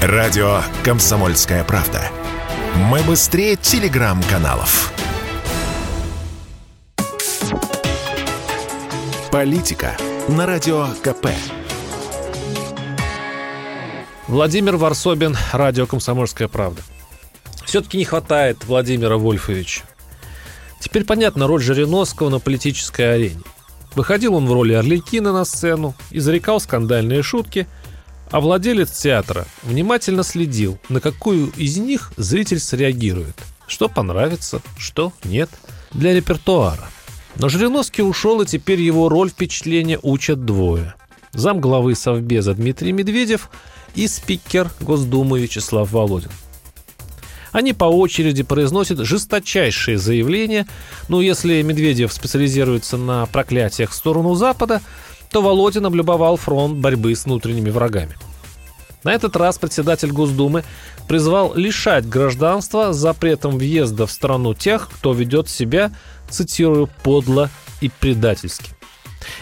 Радио «Комсомольская правда». Мы быстрее телеграм-каналов. Политика на Радио КП. Владимир Варсобин, радио «Комсомольская правда». Все-таки не хватает Владимира Вольфовича. Теперь понятна роль Жириновского на политической арене. Выходил он в роли Орликина на сцену, изрекал скандальные шутки, а владелец театра внимательно следил, на какую из них зритель среагирует. Что понравится, что нет. Для репертуара. Но Жириновский ушел, и теперь его роль впечатления учат двое. Зам главы Совбеза Дмитрий Медведев и спикер Госдумы Вячеслав Володин. Они по очереди произносят жесточайшие заявления. Ну, если Медведев специализируется на проклятиях в сторону Запада, то Володин облюбовал фронт борьбы с внутренними врагами. На этот раз председатель Госдумы призвал лишать гражданства запретом въезда в страну тех, кто ведет себя, цитирую, подло и предательски.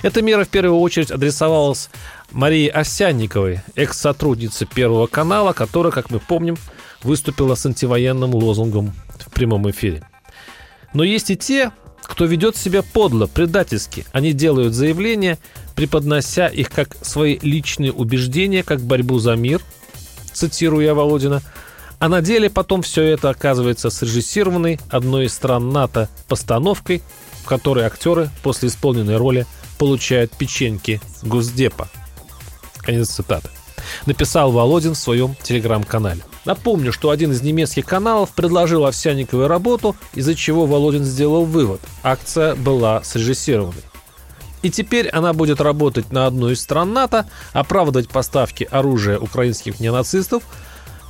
Эта мера в первую очередь адресовалась Марии Овсянниковой, экс-сотруднице Первого канала, которая, как мы помним, выступила с антивоенным лозунгом в прямом эфире. Но есть и те, кто ведет себя подло, предательски. Они делают заявления, преподнося их как свои личные убеждения, как борьбу за мир, цитирую я Володина, а на деле потом все это оказывается срежиссированной одной из стран НАТО постановкой, в которой актеры после исполненной роли получают печеньки Госдепа. Конец цитаты. Написал Володин в своем телеграм-канале. Напомню, что один из немецких каналов предложил Овсянниковой работу, из-за чего Володин сделал вывод. Акция была срежиссированной. И теперь она будет работать на одну из стран НАТО, оправдывать поставки оружия украинских неонацистов,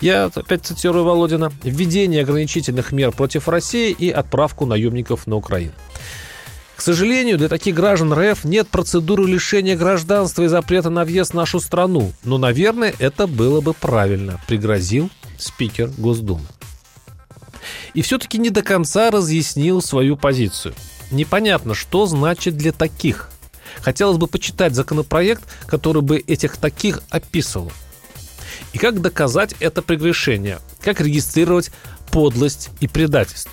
я опять цитирую Володина, введение ограничительных мер против России и отправку наемников на Украину. К сожалению, для таких граждан РФ нет процедуры лишения гражданства и запрета на въезд в нашу страну. Но, наверное, это было бы правильно, пригрозил спикер Госдумы. И все-таки не до конца разъяснил свою позицию. Непонятно, что значит для таких. Хотелось бы почитать законопроект, который бы этих таких описывал. И как доказать это прегрешение? Как регистрировать подлость и предательство?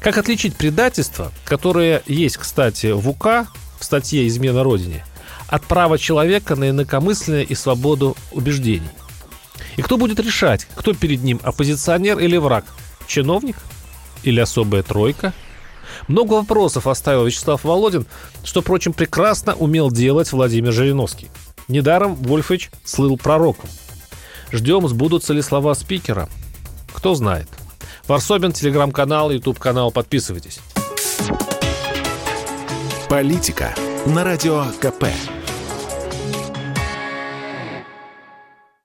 Как отличить предательство, которое есть, кстати, в УК, в статье «Измена Родине», от права человека на инакомысленное и свободу убеждений? И кто будет решать, кто перед ним оппозиционер или враг? Чиновник? Или особая тройка? Много вопросов оставил Вячеслав Володин, что, впрочем, прекрасно умел делать Владимир Жириновский. Недаром Вольфович слыл пророком. Ждем, сбудутся ли слова спикера. Кто знает. Варсобин, телеграм-канал, ютуб-канал. Подписывайтесь. Политика на радио КП.